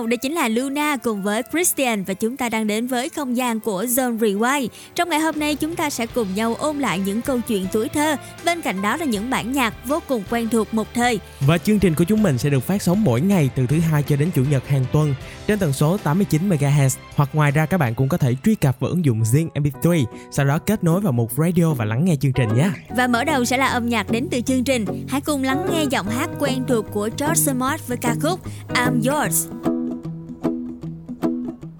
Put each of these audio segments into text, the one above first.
Chào, đây chính là Luna cùng với Christian và chúng ta đang đến với không gian của Zone Rewind. Trong ngày hôm nay chúng ta sẽ cùng nhau ôn lại những câu chuyện tuổi thơ, bên cạnh đó là những bản nhạc vô cùng quen thuộc một thời. Và chương trình của chúng mình sẽ được phát sóng mỗi ngày từ thứ hai cho đến chủ nhật hàng tuần trên tần số 89 MHz hoặc ngoài ra các bạn cũng có thể truy cập vào ứng dụng Zing MP3, sau đó kết nối vào một radio và lắng nghe chương trình nhé. Và mở đầu sẽ là âm nhạc đến từ chương trình. Hãy cùng lắng nghe giọng hát quen thuộc của George Smart với ca khúc I'm Yours.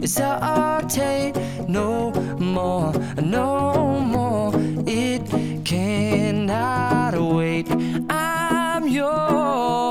hesitate no more, no more. It cannot wait. I'm yours.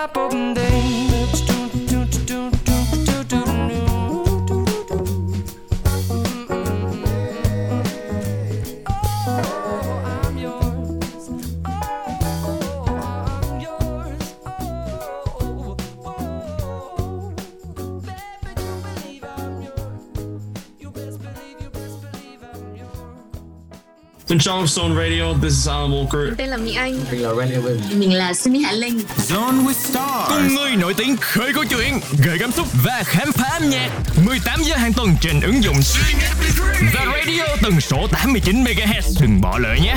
up, the In John Stone Radio, this is Alan Walker. Tên là Mỹ Anh Mình là Sunny Hạ Linh. Zone with Stars Cùng người nổi tiếng khơi câu chuyện, gợi cảm xúc và khám phá âm nhạc. 18 giờ hàng tuần trên ứng dụng và radio tần số 89 MHz. Đừng bỏ lỡ nhé.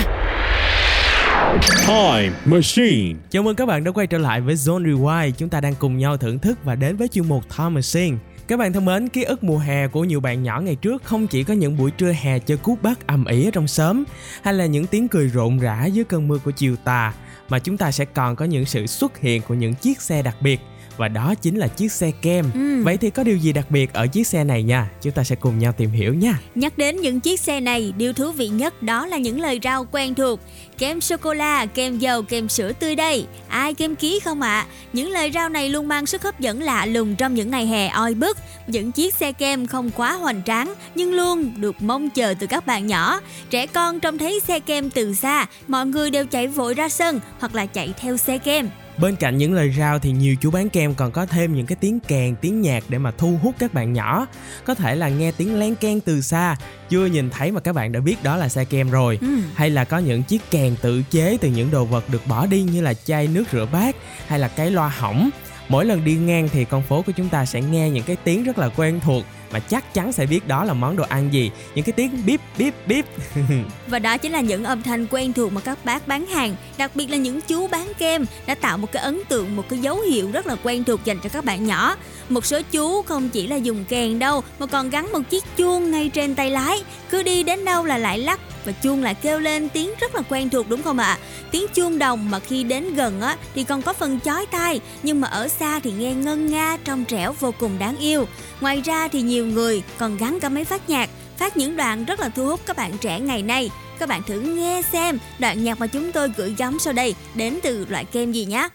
Time Machine Chào mừng các bạn đã quay trở lại với Zone Rewind. Chúng ta đang cùng nhau thưởng thức và đến với chuyên mục Time Machine. Các bạn thân mến, ký ức mùa hè của nhiều bạn nhỏ ngày trước không chỉ có những buổi trưa hè chơi cút bắt ầm ĩ ở trong xóm, hay là những tiếng cười rộn rã dưới cơn mưa của chiều tà, mà chúng ta sẽ còn có những sự xuất hiện của những chiếc xe đặc biệt và đó chính là chiếc xe kem. Ừ. Vậy thì có điều gì đặc biệt ở chiếc xe này nha? Chúng ta sẽ cùng nhau tìm hiểu nha. Nhắc đến những chiếc xe này, điều thú vị nhất đó là những lời rau quen thuộc. Kem sô-cô-la, kem dầu, kem sữa tươi đây. Ai kem ký không ạ? À? Những lời rau này luôn mang sức hấp dẫn lạ lùng trong những ngày hè oi bức. Những chiếc xe kem không quá hoành tráng nhưng luôn được mong chờ từ các bạn nhỏ. Trẻ con trông thấy xe kem từ xa, mọi người đều chạy vội ra sân hoặc là chạy theo xe kem. Bên cạnh những lời rao thì nhiều chú bán kem còn có thêm những cái tiếng kèn, tiếng nhạc để mà thu hút các bạn nhỏ. Có thể là nghe tiếng len keng từ xa, chưa nhìn thấy mà các bạn đã biết đó là xe kem rồi. Ừ. Hay là có những chiếc kèn tự chế từ những đồ vật được bỏ đi như là chai nước rửa bát hay là cái loa hỏng. Mỗi lần đi ngang thì con phố của chúng ta sẽ nghe những cái tiếng rất là quen thuộc mà chắc chắn sẽ biết đó là món đồ ăn gì. Những cái tiếng bíp bíp bíp. Và đó chính là những âm thanh quen thuộc mà các bác bán hàng, đặc biệt là những chú bán kem, đã tạo một cái ấn tượng, một cái dấu hiệu rất là quen thuộc dành cho các bạn nhỏ. Một số chú không chỉ là dùng kèn đâu, mà còn gắn một chiếc chuông ngay trên tay lái. Cứ đi đến đâu là lại lắc và chuông lại kêu lên tiếng rất là quen thuộc đúng không ạ? À? Tiếng chuông đồng mà khi đến gần á thì còn có phần chói tai nhưng mà ở xa thì nghe ngân nga trong trẻo vô cùng đáng yêu. Ngoài ra thì nhiều người còn gắn cả máy phát nhạc, phát những đoạn rất là thu hút các bạn trẻ ngày nay. Các bạn thử nghe xem đoạn nhạc mà chúng tôi gửi gắm sau đây đến từ loại kem gì nhé.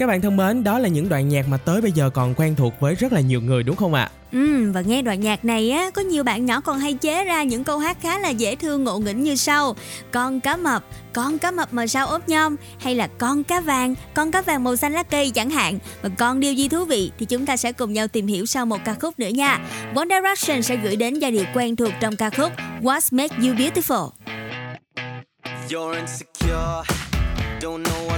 Các bạn thân mến, đó là những đoạn nhạc mà tới bây giờ còn quen thuộc với rất là nhiều người đúng không ạ? Ừ, và nghe đoạn nhạc này á, có nhiều bạn nhỏ còn hay chế ra những câu hát khá là dễ thương ngộ nghĩnh như sau. Con cá mập, con cá mập mà sao ốp nhom? Hay là con cá vàng, con cá vàng màu xanh lá cây chẳng hạn. Và còn điều gì thú vị thì chúng ta sẽ cùng nhau tìm hiểu sau một ca khúc nữa nha. One Direction sẽ gửi đến giai điệu quen thuộc trong ca khúc What Makes You Beautiful? You're insecure, don't know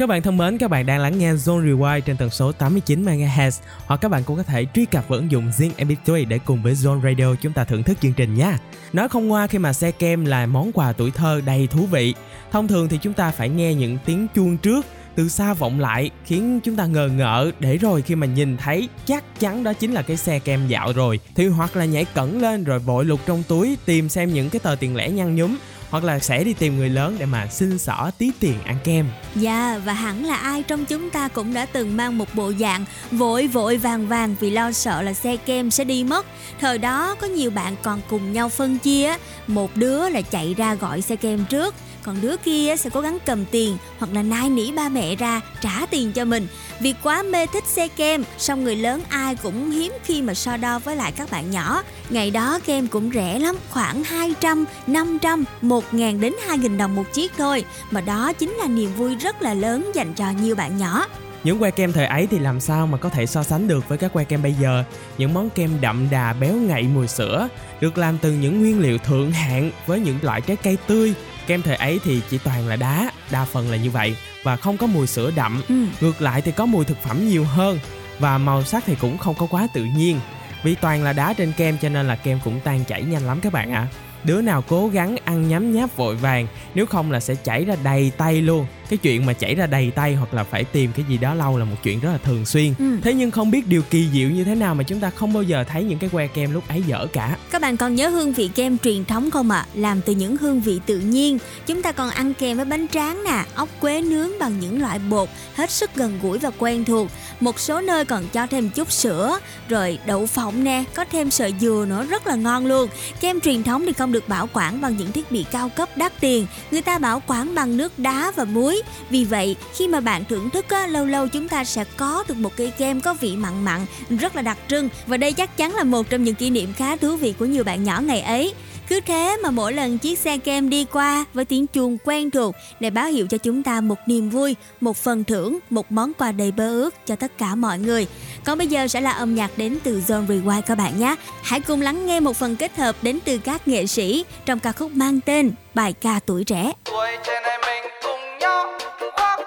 Các bạn thân mến, các bạn đang lắng nghe Zone Rewind trên tần số 89 MHz hoặc các bạn cũng có thể truy cập vào ứng dụng Zing MP3 để cùng với Zone Radio chúng ta thưởng thức chương trình nha. Nói không ngoa khi mà xe kem là món quà tuổi thơ đầy thú vị. Thông thường thì chúng ta phải nghe những tiếng chuông trước từ xa vọng lại khiến chúng ta ngờ ngợ để rồi khi mà nhìn thấy chắc chắn đó chính là cái xe kem dạo rồi thì hoặc là nhảy cẩn lên rồi vội lục trong túi tìm xem những cái tờ tiền lẻ nhăn nhúm hoặc là sẽ đi tìm người lớn để mà xin xỏ tí tiền ăn kem. Dạ và hẳn là ai trong chúng ta cũng đã từng mang một bộ dạng vội vội vàng vàng vì lo sợ là xe kem sẽ đi mất. Thời đó có nhiều bạn còn cùng nhau phân chia, một đứa là chạy ra gọi xe kem trước, còn đứa kia sẽ cố gắng cầm tiền hoặc là nai nỉ ba mẹ ra trả tiền cho mình. Vì quá mê thích xe kem song người lớn ai cũng hiếm khi mà so đo với lại các bạn nhỏ. Ngày đó kem cũng rẻ lắm khoảng 200, 500, 1 ngàn đến 2 nghìn đồng một chiếc thôi. Mà đó chính là niềm vui rất là lớn dành cho nhiều bạn nhỏ những que kem thời ấy thì làm sao mà có thể so sánh được với các que kem bây giờ? Những món kem đậm đà béo ngậy mùi sữa được làm từ những nguyên liệu thượng hạng với những loại trái cây tươi. Kem thời ấy thì chỉ toàn là đá đa phần là như vậy và không có mùi sữa đậm. Ừ. ngược lại thì có mùi thực phẩm nhiều hơn và màu sắc thì cũng không có quá tự nhiên. Vì toàn là đá trên kem cho nên là kem cũng tan chảy nhanh lắm các bạn ạ. À đứa nào cố gắng ăn nhấm nháp vội vàng nếu không là sẽ chảy ra đầy tay luôn cái chuyện mà chảy ra đầy tay hoặc là phải tìm cái gì đó lâu là một chuyện rất là thường xuyên. Ừ. thế nhưng không biết điều kỳ diệu như thế nào mà chúng ta không bao giờ thấy những cái que kem lúc ấy dở cả. Các bạn còn nhớ hương vị kem truyền thống không ạ? À? làm từ những hương vị tự nhiên. Chúng ta còn ăn kèm với bánh tráng nè ốc quế nướng bằng những loại bột hết sức gần gũi và quen thuộc. Một số nơi còn cho thêm chút sữa rồi đậu phộng nè có thêm sợi dừa nữa rất là ngon luôn. Kem truyền thống thì không được bảo quản bằng những thiết bị cao cấp đắt tiền. Người ta bảo quản bằng nước đá và muối vì vậy khi mà bạn thưởng thức á, lâu lâu chúng ta sẽ có được một cây kem có vị mặn mặn rất là đặc trưng và đây chắc chắn là một trong những kỷ niệm khá thú vị của nhiều bạn nhỏ ngày ấy cứ thế mà mỗi lần chiếc xe kem đi qua với tiếng chuông quen thuộc để báo hiệu cho chúng ta một niềm vui, một phần thưởng, một món quà đầy bơ ước cho tất cả mọi người. Còn bây giờ sẽ là âm nhạc đến từ Zone Rewind các bạn nhé. Hãy cùng lắng nghe một phần kết hợp đến từ các nghệ sĩ trong ca khúc mang tên Bài ca tuổi trẻ. Tuổi trên này mình cũng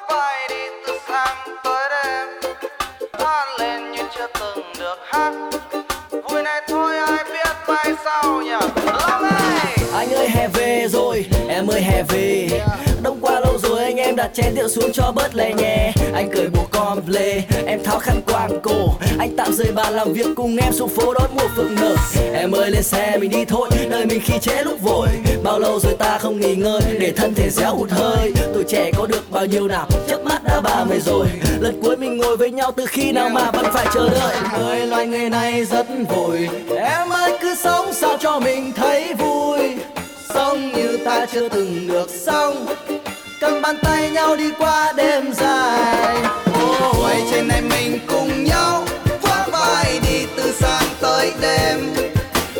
vai đi hát lên như chưa từng được hát. Vui này thôi, ai biết mai sau nhỉ? Đặt chén rượu xuống cho bớt lè nhè. Anh cười bộ con lê, em tháo khăn quàng cổ. Anh tạm rời bàn làm việc cùng em xuống phố đón mùa phượng nở. Em ơi, lên xe mình đi thôi đời mình khi chế lúc vội. Bao lâu rồi ta không nghỉ ngơi, để thân thể réo hụt hơi. Tuổi trẻ có được bao nhiêu nào chớp mắt đã ba mươi rồi. Lần cuối mình ngồi với nhau từ khi nào mà vẫn phải chờ đợi. Ơi, loài người này rất vội. Em ơi, cứ sống sao cho mình thấy vui. Sống như ta chưa từng được sống nhau đi qua đêm dài. Quay trên này mình cùng nhau vác vai đi từ sáng tới đêm.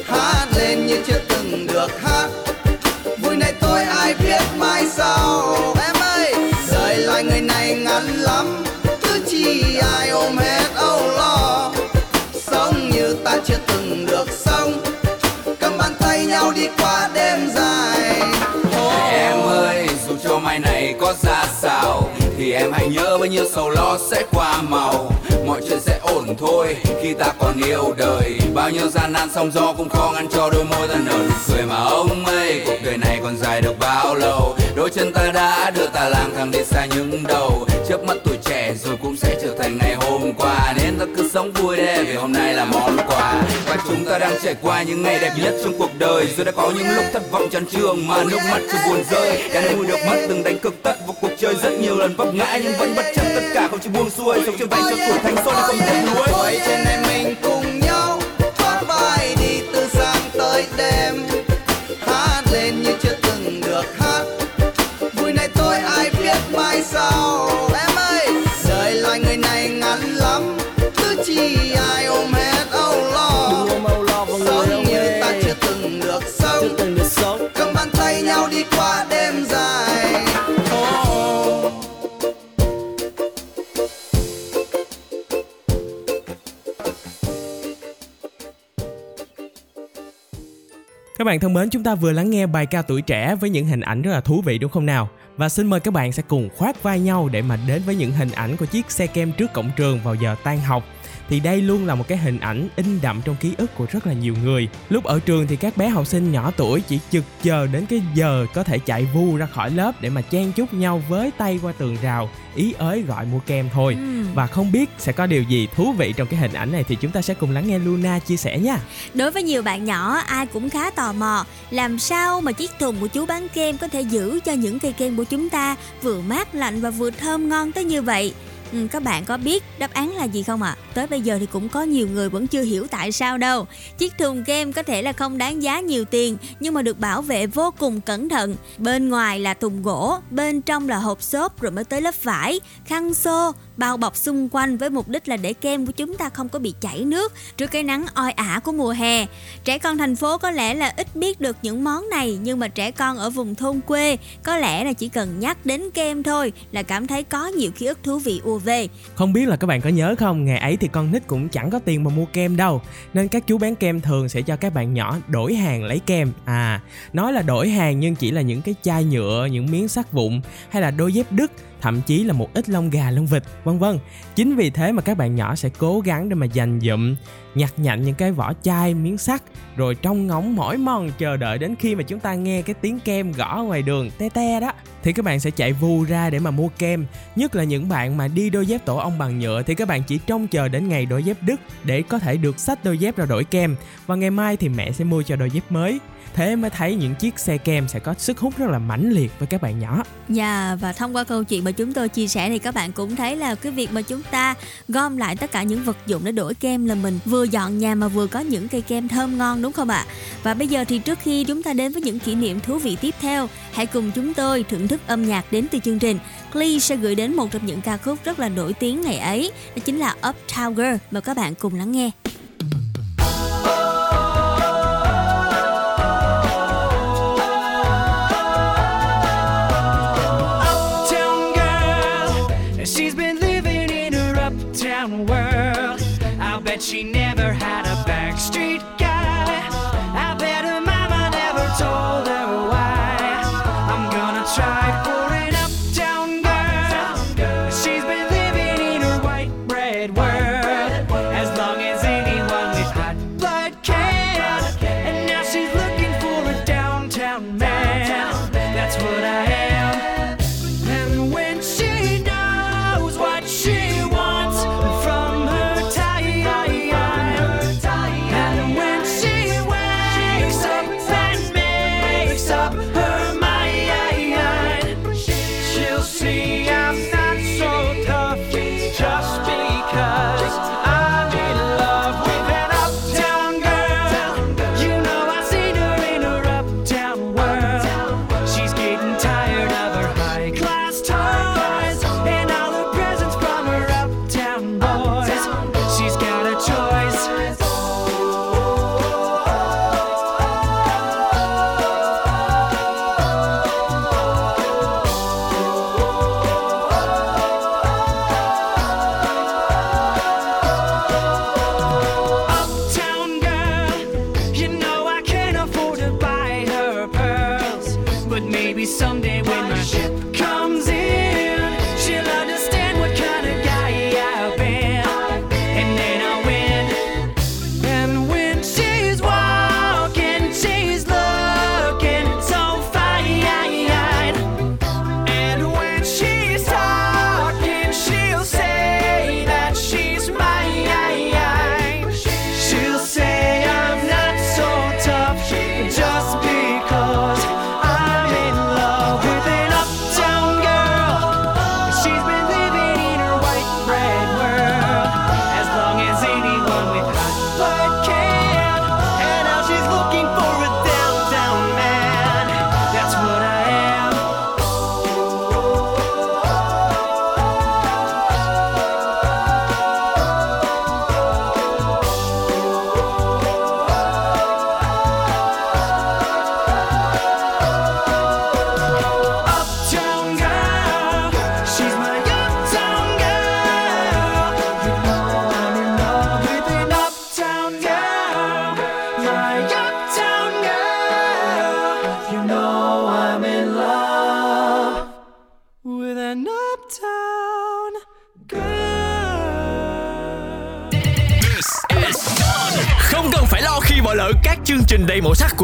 Hát lên như chưa từng được hát. Vui này tôi ai biết mai sau. Em ơi đời loài người này ngắn lắm. Cứ chi ai ôm hết âu lo. Sống như ta chưa từng được sống. Cầm bàn tay nhau đi qua đêm dài có ra sao? Thì em hãy nhớ bao nhiêu sầu lo sẽ qua màu. Mọi chuyện sẽ ổn thôi, khi ta còn yêu đời. Bao nhiêu gian nan sóng gió cũng khó ngăn cho đôi môi ta nở nụ cười mà ông ơi, Cuộc đời này còn dài được bao lâu? Đôi chân ta đã đưa ta lang thang đi xa những đầu. Chớp mắt tuổi trẻ rồi cũng sẽ trở thành ngày hôm qua. Nên ta cứ sống vui đi vì hôm nay là ta đang trải qua những ngày đẹp nhất trong cuộc đời. Rồi đã có những lúc thất vọng chán trường mà nước mắt chưa buồn rơi. Đã nuôi được mất từng đánh cực tất vào cuộc chơi. Rất nhiều lần vấp ngã Nhưng vẫn bất chấp tất cả không chịu buông xuôi. Sống trên vai cho tuổi thanh xuân không tiếc nuối. Quay trên này mình cùng nhau thoát vai đi từ sáng tới đêm. Các bạn thân mến, chúng ta vừa lắng nghe bài ca tuổi trẻ với những hình ảnh rất là thú vị đúng không nào? Và xin mời các bạn sẽ cùng khoác vai nhau để mà đến với những hình ảnh của chiếc xe kem trước cổng trường vào giờ tan học thì đây luôn là một cái hình ảnh in đậm trong ký ức của rất là nhiều người lúc ở trường thì các bé học sinh nhỏ tuổi chỉ chực chờ đến cái giờ có thể chạy vu ra khỏi lớp để mà chen chúc nhau với tay qua tường rào ý ới gọi mua kem thôi Ừ. và không biết sẽ có điều gì thú vị trong cái hình ảnh này thì chúng ta sẽ cùng lắng nghe Luna chia sẻ nha Đối với nhiều bạn nhỏ, ai cũng khá tò mò làm sao mà chiếc thùng của chú bán kem có thể giữ cho những cây kem của chúng ta vừa mát lạnh và vừa thơm ngon tới như vậy. Ừ, các bạn có biết đáp án là gì không ạ? À? Tới bây giờ thì cũng có nhiều người vẫn chưa hiểu tại sao đâu. Chiếc thùng kem có thể là không đáng giá nhiều tiền nhưng mà được bảo vệ vô cùng cẩn thận. Bên ngoài là thùng gỗ, bên trong là hộp xốp rồi mới tới lớp vải, khăn xô, bao bọc xung quanh với mục đích là để kem của chúng ta không có bị chảy nước trước cái nắng oi ả của mùa hè. Trẻ con thành phố có lẽ là ít biết được những món này nhưng mà trẻ con ở vùng thôn quê có lẽ là chỉ cần nhắc đến kem thôi là cảm thấy có nhiều ký ức thú vị ùa về. Không biết là các bạn có nhớ không, ngày ấy thì con nít cũng chẳng có tiền mà mua kem đâu Nên các chú bán kem thường sẽ cho các bạn nhỏ đổi hàng lấy kem À, nói là đổi hàng nhưng chỉ là những cái chai nhựa, những miếng sắt vụn Hay là đôi dép đứt thậm chí là một ít lông gà, lông vịt, vân vân. Chính vì thế mà các bạn nhỏ sẽ cố gắng để mà dành dụm, nhặt nhạnh những cái vỏ chai, miếng sắt, rồi trong ngóng mỏi mòn chờ đợi đến khi mà chúng ta nghe cái tiếng kem gõ ngoài đường te te đó, thì các bạn sẽ chạy vù ra để mà mua kem. Nhất là những bạn mà đi đôi dép tổ ong bằng nhựa, thì các bạn chỉ trông chờ đến ngày đôi dép đứt để có thể được sách đôi dép ra đổi kem. Và ngày mai thì mẹ sẽ mua cho đôi dép mới thế mới thấy những chiếc xe kem sẽ có sức hút rất là mãnh liệt với các bạn nhỏ Dạ và thông qua câu chuyện mà chúng tôi chia sẻ thì các bạn cũng thấy là cái việc mà chúng ta gom lại tất cả những vật dụng để đổi kem là mình vừa dọn nhà mà vừa có những cây kem thơm ngon đúng không ạ? Và bây giờ thì trước khi chúng ta đến với những kỷ niệm thú vị tiếp theo, hãy cùng chúng tôi thưởng thức âm nhạc đến từ chương trình. Glee sẽ gửi đến một trong những ca khúc rất là nổi tiếng ngày ấy, đó chính là Uptown Girl. Mời các bạn cùng lắng nghe. She never had a backstreet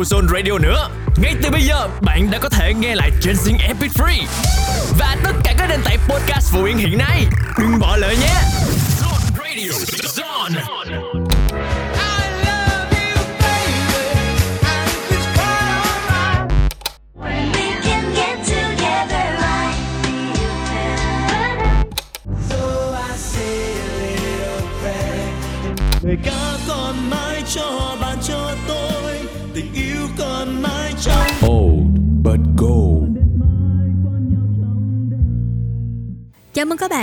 Zone Radio nữa. Ngay từ bây giờ, bạn đã có thể nghe lại trên Zing Epic Free và tất cả các nền tảng podcast phổ biến hiện nay. Đừng bỏ lỡ nhé.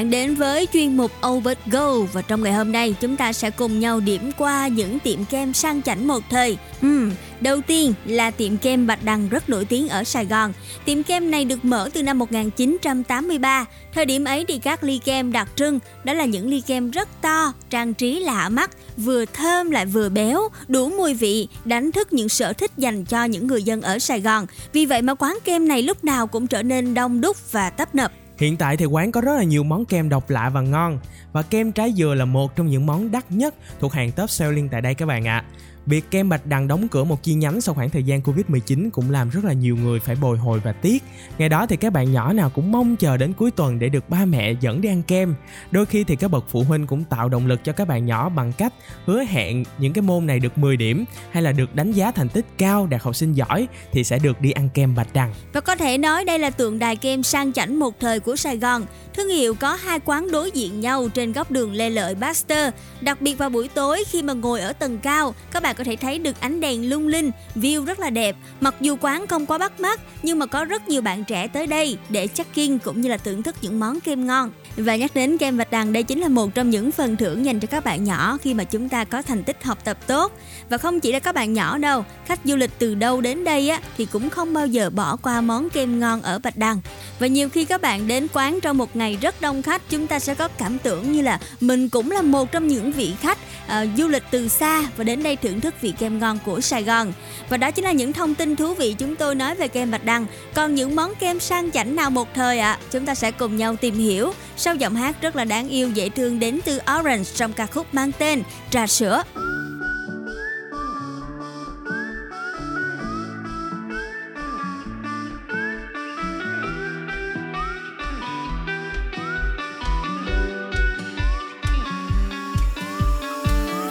Bạn đến với chuyên mục Over Go và trong ngày hôm nay chúng ta sẽ cùng nhau điểm qua những tiệm kem sang chảnh một thời. Uhm, đầu tiên là tiệm kem Bạch Đằng rất nổi tiếng ở Sài Gòn. Tiệm kem này được mở từ năm 1983. Thời điểm ấy thì các ly kem đặc trưng đó là những ly kem rất to, trang trí lạ mắt, vừa thơm lại vừa béo, đủ mùi vị, đánh thức những sở thích dành cho những người dân ở Sài Gòn. Vì vậy mà quán kem này lúc nào cũng trở nên đông đúc và tấp nập. Hiện tại thì quán có rất là nhiều món kem độc lạ và ngon và kem trái dừa là một trong những món đắt nhất thuộc hàng top selling tại đây các bạn ạ. Việc kem Bạch Đằng đóng cửa một chi nhánh sau khoảng thời gian Covid-19 cũng làm rất là nhiều người phải bồi hồi và tiếc. Ngày đó thì các bạn nhỏ nào cũng mong chờ đến cuối tuần để được ba mẹ dẫn đi ăn kem. Đôi khi thì các bậc phụ huynh cũng tạo động lực cho các bạn nhỏ bằng cách hứa hẹn những cái môn này được 10 điểm hay là được đánh giá thành tích cao đạt học sinh giỏi thì sẽ được đi ăn kem Bạch Đằng. Và có thể nói đây là tượng đài kem sang chảnh một thời của Sài Gòn. Thương hiệu có hai quán đối diện nhau trên góc đường Lê Lợi Baxter. Đặc biệt vào buổi tối khi mà ngồi ở tầng cao, các bạn có thể thấy được ánh đèn lung linh, view rất là đẹp. Mặc dù quán không quá bắt mắt, nhưng mà có rất nhiều bạn trẻ tới đây để check-in cũng như là thưởng thức những món kem ngon. Và nhắc đến kem Bạch Đằng đây chính là một trong những phần thưởng dành cho các bạn nhỏ khi mà chúng ta có thành tích học tập tốt. Và không chỉ là các bạn nhỏ đâu, khách du lịch từ đâu đến đây á thì cũng không bao giờ bỏ qua món kem ngon ở Bạch Đằng. Và nhiều khi các bạn đến quán trong một ngày rất đông khách, chúng ta sẽ có cảm tưởng như là mình cũng là một trong những vị khách uh, du lịch từ xa và đến đây thưởng thức vị kem ngon của Sài Gòn. Và đó chính là những thông tin thú vị chúng tôi nói về kem Bạch Đằng. Còn những món kem sang chảnh nào một thời ạ, à, chúng ta sẽ cùng nhau tìm hiểu sau giọng hát rất là đáng yêu, dễ thương đến từ Orange trong ca khúc mang tên Trà sữa.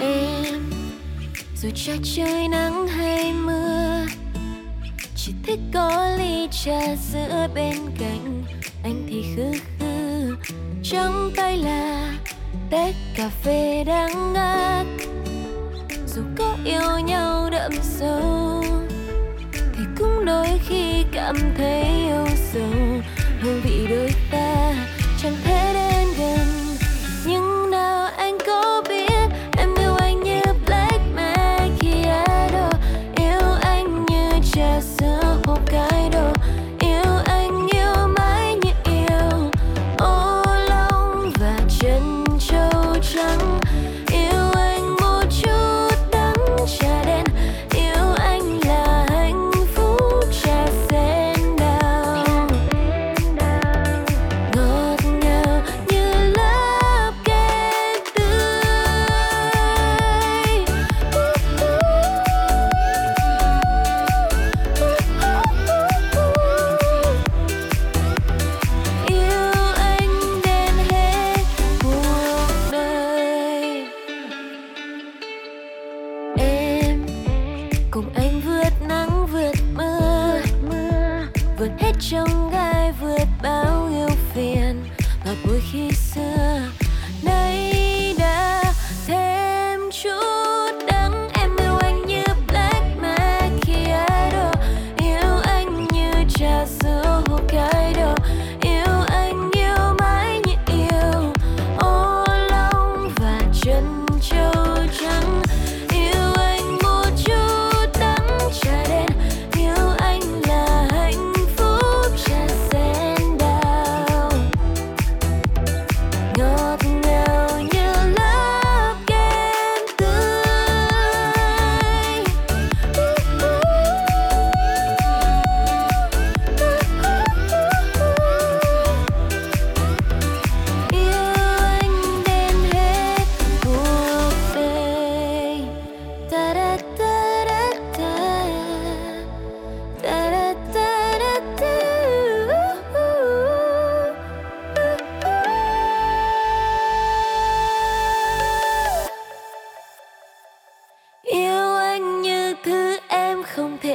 em, dù cho trời nắng hay mưa, chỉ thích có ly trà sữa bên cạnh, anh thì khước trong tay là tách cà phê đắng ngát. Dù có yêu nhau đậm sâu, thì cũng đôi khi cảm thấy yêu sầu. Hương vị đôi ta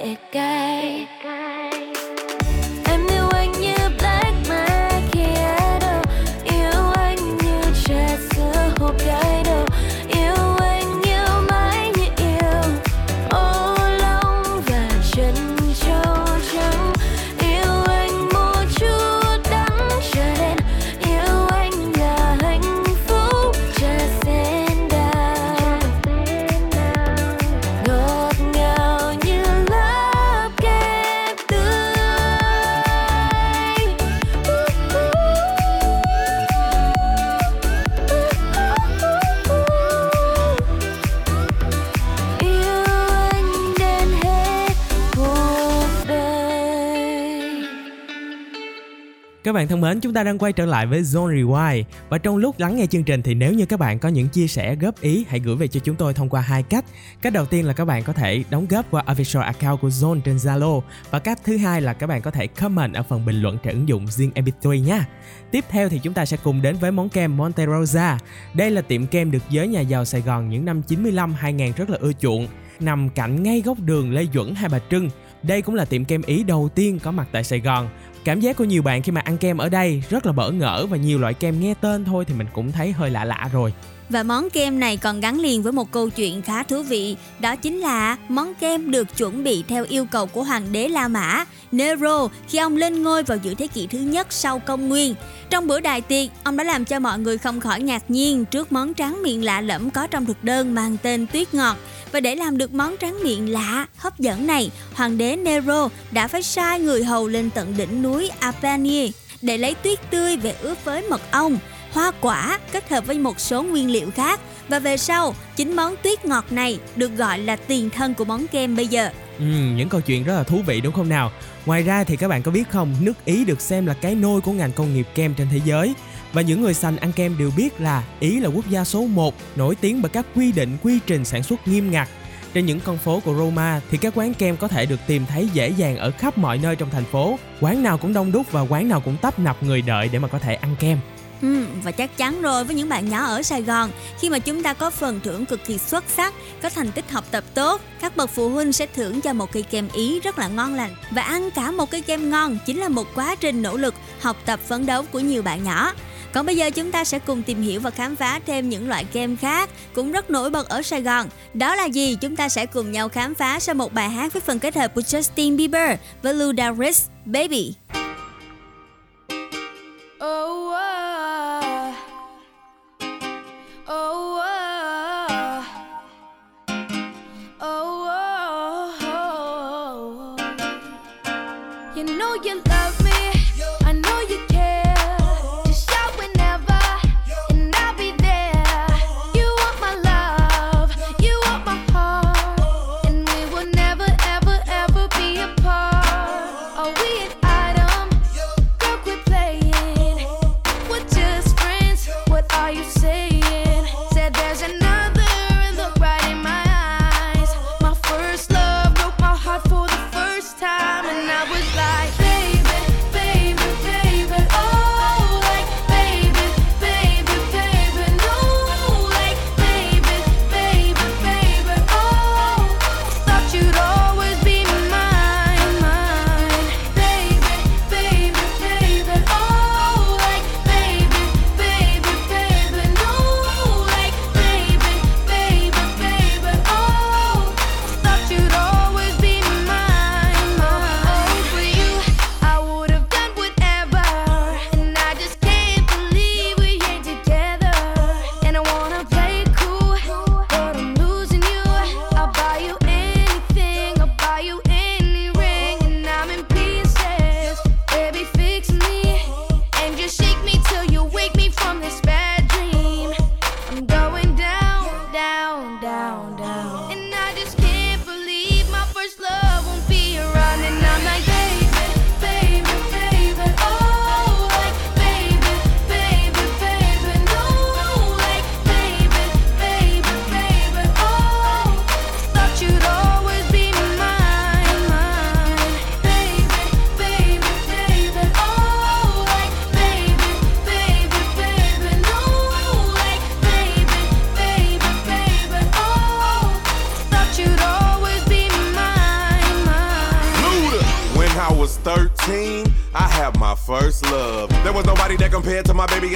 it again. Các bạn thân mến, chúng ta đang quay trở lại với Zone Rewind và trong lúc lắng nghe chương trình thì nếu như các bạn có những chia sẻ góp ý hãy gửi về cho chúng tôi thông qua hai cách. Cách đầu tiên là các bạn có thể đóng góp qua official account của Zone trên Zalo và cách thứ hai là các bạn có thể comment ở phần bình luận trên ứng dụng riêng MP3 nha. Tiếp theo thì chúng ta sẽ cùng đến với món kem Monte Rosa. Đây là tiệm kem được giới nhà giàu Sài Gòn những năm 95-2000 rất là ưa chuộng, nằm cạnh ngay góc đường Lê Duẩn Hai Bà Trưng. Đây cũng là tiệm kem Ý đầu tiên có mặt tại Sài Gòn Cảm giác của nhiều bạn khi mà ăn kem ở đây rất là bỡ ngỡ và nhiều loại kem nghe tên thôi thì mình cũng thấy hơi lạ lạ rồi. Và món kem này còn gắn liền với một câu chuyện khá thú vị, đó chính là món kem được chuẩn bị theo yêu cầu của hoàng đế La Mã, Nero khi ông lên ngôi vào giữa thế kỷ thứ nhất sau công nguyên. Trong bữa đại tiệc, ông đã làm cho mọi người không khỏi ngạc nhiên trước món tráng miệng lạ lẫm có trong thực đơn mang tên tuyết ngọt. Và để làm được món tráng miệng lạ, hấp dẫn này, hoàng đế Nero đã phải sai người hầu lên tận đỉnh núi Apennine để lấy tuyết tươi về ướp với mật ong hoa quả kết hợp với một số nguyên liệu khác và về sau chính món tuyết ngọt này được gọi là tiền thân của món kem bây giờ. Ừ, những câu chuyện rất là thú vị đúng không nào? Ngoài ra thì các bạn có biết không, nước Ý được xem là cái nôi của ngành công nghiệp kem trên thế giới. Và những người sành ăn kem đều biết là Ý là quốc gia số 1, nổi tiếng bởi các quy định quy trình sản xuất nghiêm ngặt. Trên những con phố của Roma thì các quán kem có thể được tìm thấy dễ dàng ở khắp mọi nơi trong thành phố. Quán nào cũng đông đúc và quán nào cũng tấp nập người đợi để mà có thể ăn kem. Ừ, và chắc chắn rồi với những bạn nhỏ ở Sài Gòn khi mà chúng ta có phần thưởng cực kỳ xuất sắc có thành tích học tập tốt các bậc phụ huynh sẽ thưởng cho một cây kem ý rất là ngon lành và ăn cả một cây kem ngon chính là một quá trình nỗ lực học tập phấn đấu của nhiều bạn nhỏ còn bây giờ chúng ta sẽ cùng tìm hiểu và khám phá thêm những loại kem khác cũng rất nổi bật ở Sài Gòn. Đó là gì? Chúng ta sẽ cùng nhau khám phá sau một bài hát với phần kết hợp của Justin Bieber với Ludacris, Baby. Oh, oh, oh, oh, oh. You know you love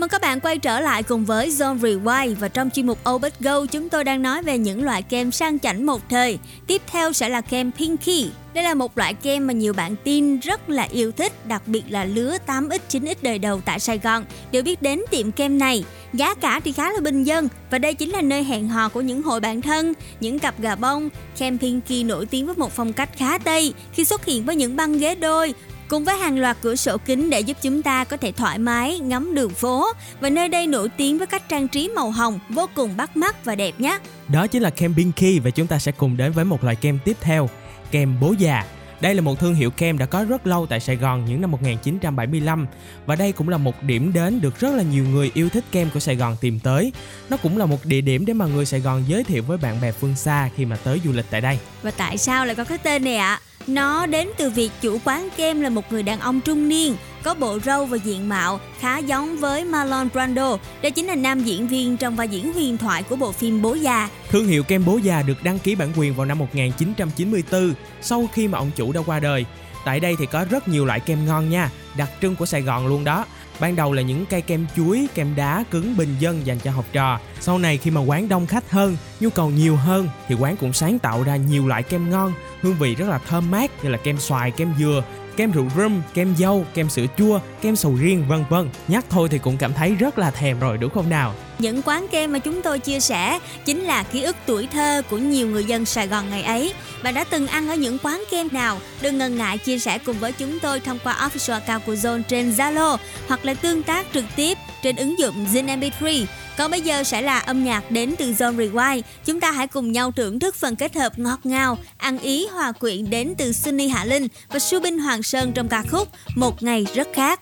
Cảm ơn các bạn quay trở lại cùng với Zone Rewind và trong chuyên mục Obit Go chúng tôi đang nói về những loại kem sang chảnh một thời. Tiếp theo sẽ là kem Pinky. Đây là một loại kem mà nhiều bạn tin rất là yêu thích, đặc biệt là lứa 8X 9X đời đầu tại Sài Gòn đều biết đến tiệm kem này. Giá cả thì khá là bình dân và đây chính là nơi hẹn hò của những hội bạn thân, những cặp gà bông. Kem Pinky nổi tiếng với một phong cách khá tây khi xuất hiện với những băng ghế đôi, cùng với hàng loạt cửa sổ kính để giúp chúng ta có thể thoải mái ngắm đường phố và nơi đây nổi tiếng với cách trang trí màu hồng vô cùng bắt mắt và đẹp nhé. Đó chính là kem Binky và chúng ta sẽ cùng đến với một loại kem tiếp theo, kem bố già. Đây là một thương hiệu kem đã có rất lâu tại Sài Gòn những năm 1975 và đây cũng là một điểm đến được rất là nhiều người yêu thích kem của Sài Gòn tìm tới. Nó cũng là một địa điểm để mà người Sài Gòn giới thiệu với bạn bè phương xa khi mà tới du lịch tại đây. Và tại sao lại có cái tên này ạ? Nó đến từ việc chủ quán kem là một người đàn ông trung niên, có bộ râu và diện mạo khá giống với Marlon Brando. Đây chính là nam diễn viên trong vai diễn huyền thoại của bộ phim Bố già. Thương hiệu kem bố già được đăng ký bản quyền vào năm 1994 sau khi mà ông chủ đã qua đời. Tại đây thì có rất nhiều loại kem ngon nha, đặc trưng của Sài Gòn luôn đó. Ban đầu là những cây kem chuối, kem đá cứng bình dân dành cho học trò. Sau này khi mà quán đông khách hơn, nhu cầu nhiều hơn thì quán cũng sáng tạo ra nhiều loại kem ngon, hương vị rất là thơm mát như là kem xoài, kem dừa, kem rượu rum, kem dâu, kem sữa chua, kem sầu riêng vân vân. Nhắc thôi thì cũng cảm thấy rất là thèm rồi đúng không nào? Những quán kem mà chúng tôi chia sẻ chính là ký ức tuổi thơ của nhiều người dân Sài Gòn ngày ấy. Bạn đã từng ăn ở những quán kem nào? Đừng ngần ngại chia sẻ cùng với chúng tôi thông qua official account của Zone trên Zalo hoặc là tương tác trực tiếp trên ứng dụng Zin MP3. Còn bây giờ sẽ là âm nhạc đến từ Zone Rewind. Chúng ta hãy cùng nhau thưởng thức phần kết hợp ngọt ngào, ăn ý hòa quyện đến từ Sunny Hạ Linh và Subin Hoàng Sơn trong ca khúc Một ngày rất khác.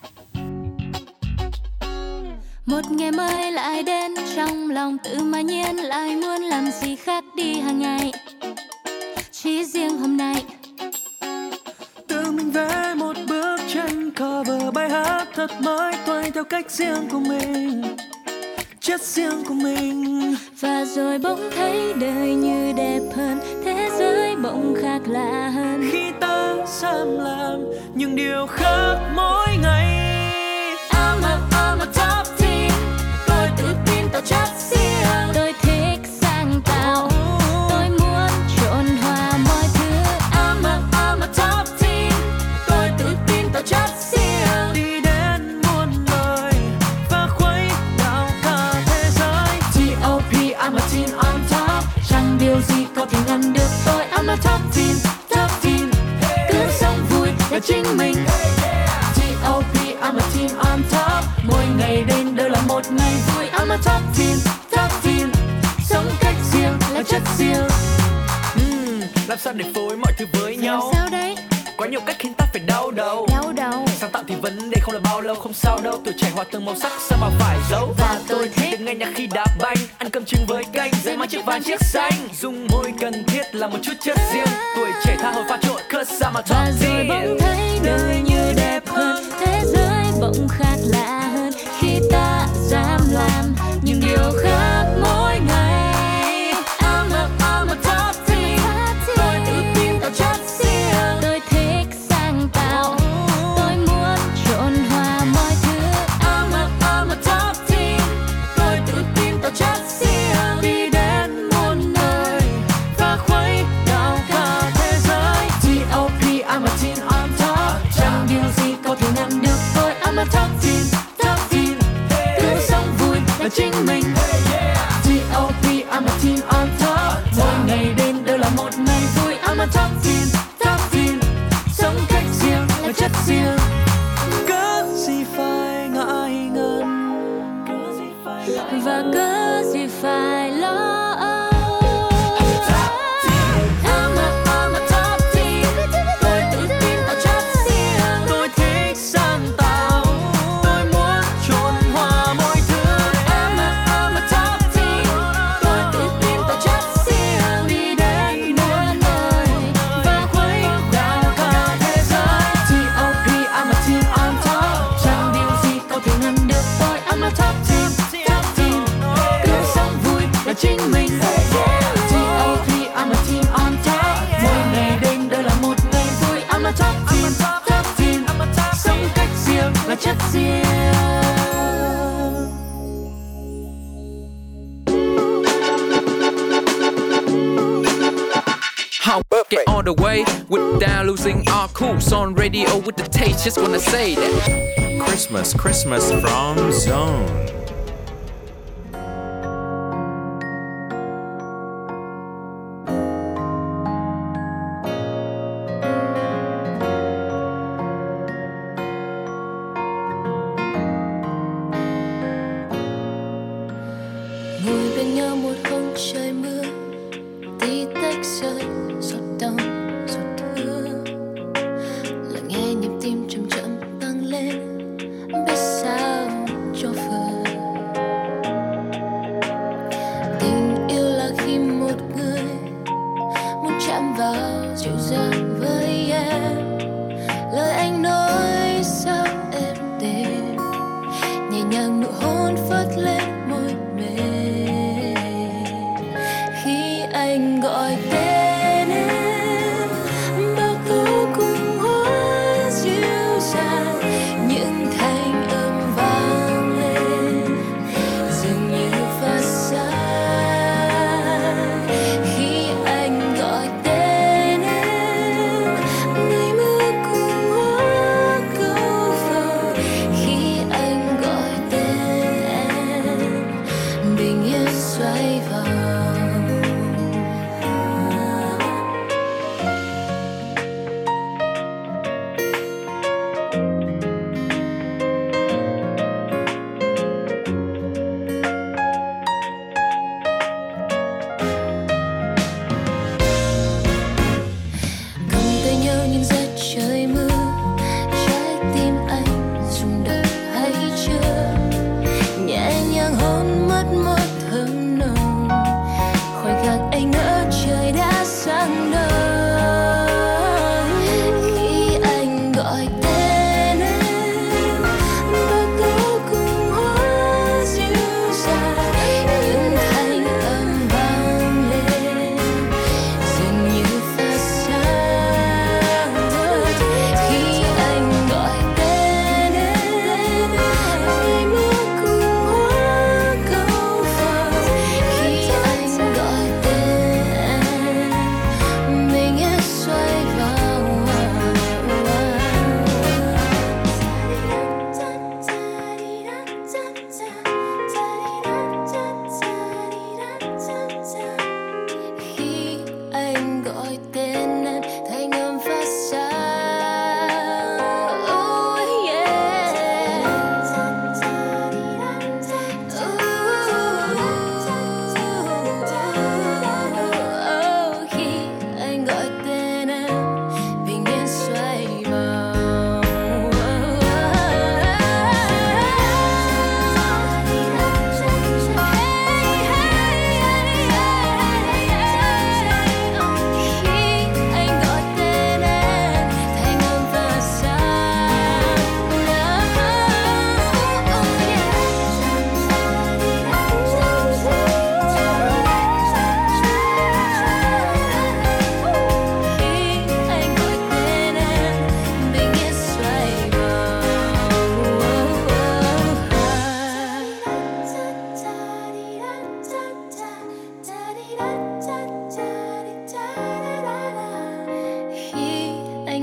Một ngày mới lại đến trong lòng tự mà nhiên lại muốn làm gì khác đi hàng ngày Chỉ riêng hôm nay tự mình vẽ một cover bài hát thật mới toay theo cách riêng của mình chất riêng của mình. Và rồi bỗng thấy đời như đẹp hơn Thế giới bỗng khác lạ hơn. Khi ta dám làm những điều khác mỗi ngày. I'm a, I'm a top team. Tôi tự tin tạo chất riêng. Tôi thích sáng tạo. Tôi điều gì có thể ngăn được tôi. I'm a top teen, top teen. Cứ sống vui là chính mình. T.O.P. I'm a teen on top. Mỗi ngày đến đều là một ngày vui. I'm a top teen, top teen. Sống cách riêng là chất riêng. Ừm, làm sao để phối mọi thứ với nhau? Sao đấy? Có nhiều cách khiến lâu không sao đâu. Tuổi trẻ hòa từng màu sắc sao mà phải giấu? Và tôi thích nghe nhạc khi đá banh Ăn cơm trứng với canh Giấy mang chiếc vàng chiếc xanh. Dùng môi cần thiết là một chút chất riêng. Tuổi trẻ tha hồ pha trộn Cause I'm a Và top just wanna say that. Christmas, Christmas from Zone. 就算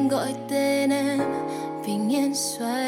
gọi tên em vì nghiến xoay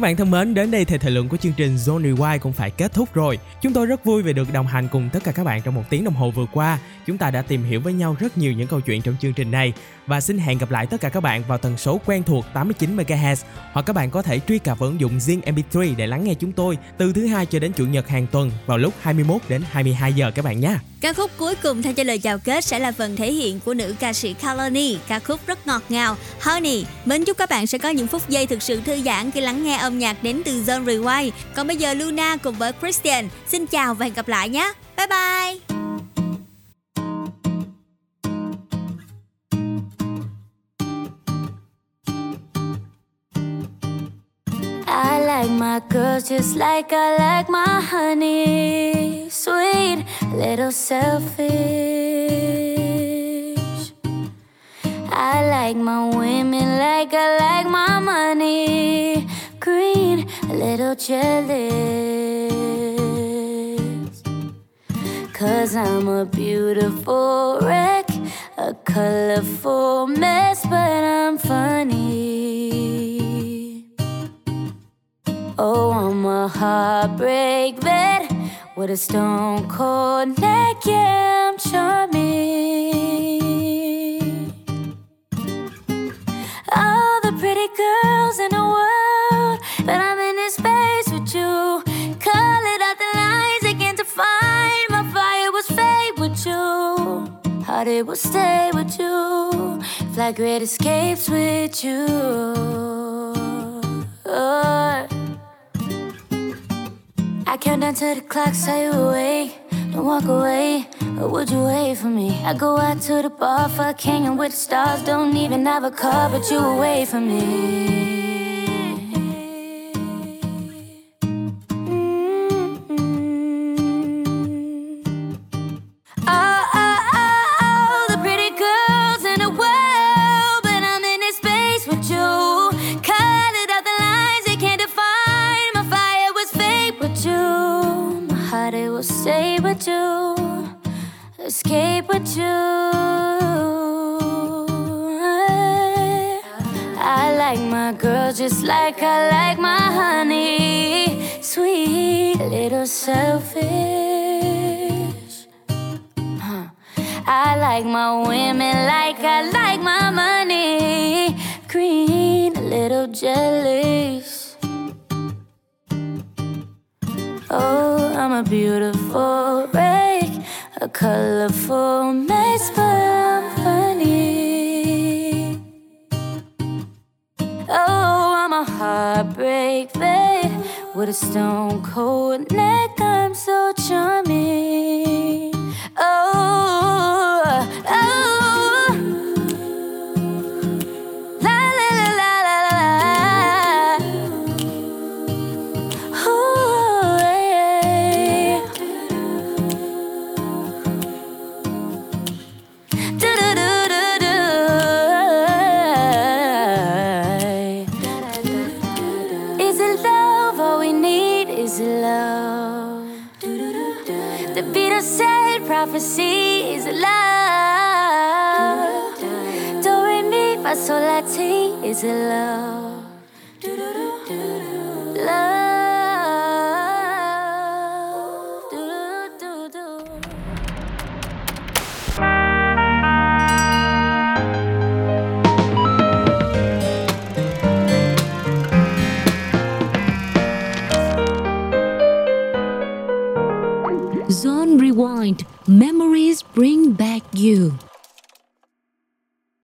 Các bạn thân mến, đến đây thì thời lượng của chương trình Zone Rewind cũng phải kết thúc rồi. Chúng tôi rất vui vì được đồng hành cùng tất cả các bạn trong một tiếng đồng hồ vừa qua. Chúng ta đã tìm hiểu với nhau rất nhiều những câu chuyện trong chương trình này và xin hẹn gặp lại tất cả các bạn vào tần số quen thuộc 89 MHz hoặc các bạn có thể truy cập vào ứng dụng Zing MP3 để lắng nghe chúng tôi từ thứ hai cho đến chủ nhật hàng tuần vào lúc 21 đến 22 giờ các bạn nhé. Ca khúc cuối cùng thay cho lời chào kết sẽ là phần thể hiện của nữ ca sĩ Kalani, ca khúc rất ngọt ngào, Honey. Mến chúc các bạn sẽ có những phút giây thực sự thư giãn khi lắng nghe âm âm nhạc đến từ John Rewind. Còn bây giờ Luna cùng với Christian xin chào và hẹn gặp lại nhé. Bye bye. I like my girls just like I like my honey. Sweet, little selfish. I like my women like I like my money. Green, a little jealous. Cause I'm a beautiful wreck, a colorful mess, but I'm funny. Oh, I'm a heartbreak vet with a stone cold neck. Yeah, I'm charming. All the pretty girls in the world, Heart it will stay with you. Fly great escapes with you. Oh. I count down to the clock, say you away. Don't walk away, or would you wait for me? I go out to the bar, fuck hanging with the stars. Don't even have a car, but you away from me. Like I like my honey. Sweet, little selfish. Huh. I like my women like I like my money. Green, a little jealous. Oh, I'm a beautiful wreck, a colorful mess, heartbreak babe with a stone cold neck. I'm so charming. Is love. Love. Zone Rewind. Memories bring back you.